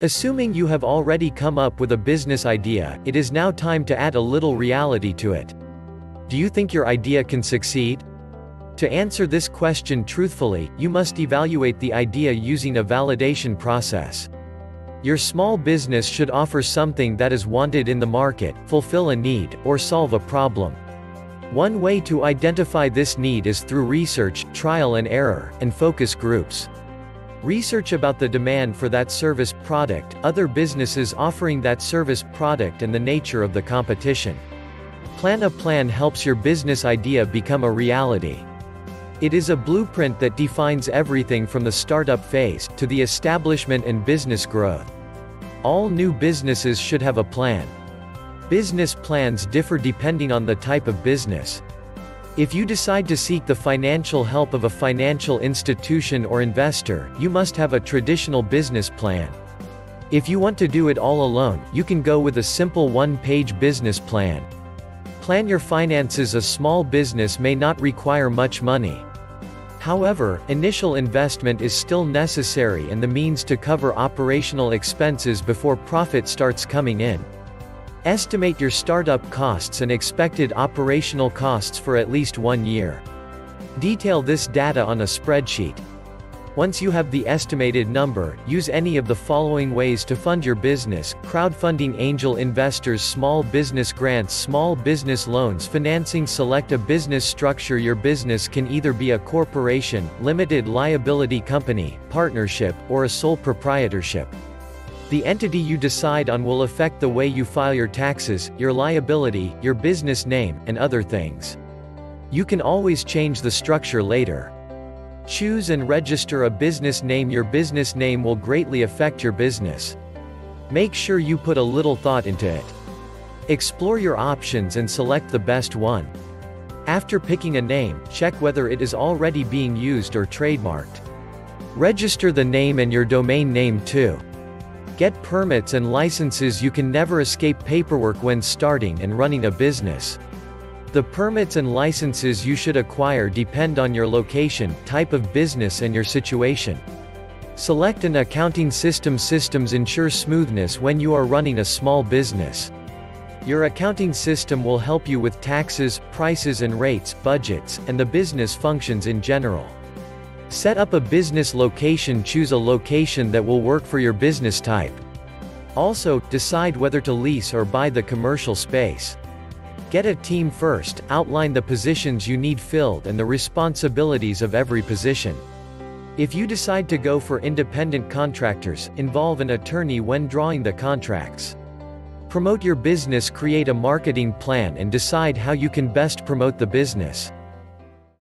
Assuming you have already come up with a business idea, it is now time to add a little reality to it. Do you think your idea can succeed? To answer this question truthfully, you must evaluate the idea using a validation process. Your small business should offer something that is wanted in the market, fulfill a need, or solve a problem. One way to identify this need is through research, trial and error, and focus groups. Research about the demand for that service product, other businesses offering that service product and the nature of the competition. Plan a plan helps your business idea become a reality. It is a blueprint that defines everything from the startup phase to the establishment and business growth. All new businesses should have a plan. Business plans differ depending on the type of business. If you decide to seek the financial help of a financial institution or investor, you must have a traditional business plan. If you want to do it all alone, you can go with a simple one-page business plan. Plan your finances A small business may not require much money. However, initial investment is still necessary and the means to cover operational expenses before profit starts coming in. Estimate your startup costs and expected operational costs for at least one year. Detail this data on a spreadsheet. Once you have the estimated number, use any of the following ways to fund your business, crowdfunding angel investors small business grants small business loans financing select a business structure your business can either be a corporation, limited liability company, partnership, or a sole proprietorship. The entity you decide on will affect the way you file your taxes, your liability, your business name, and other things. You can always change the structure later. Choose and register a business name Your business name will greatly affect your business. Make sure you put a little thought into it. Explore your options and select the best one. After picking a name, check whether it is already being used or trademarked. Register the name and your domain name too. Get permits and licenses You can never escape paperwork when starting and running a business. The permits and licenses you should acquire depend on your location, type of business and your situation. Select an accounting system Systems ensure smoothness when you are running a small business. Your accounting system will help you with taxes, prices and rates, budgets, and the business functions in general. Set up a business location Choose a location that will work for your business type. Also, decide whether to lease or buy the commercial space. Get a team first, outline the positions you need filled and the responsibilities of every position. If you decide to go for independent contractors, involve an attorney when drawing the contracts. Promote your business Create a marketing plan and decide how you can best promote the business.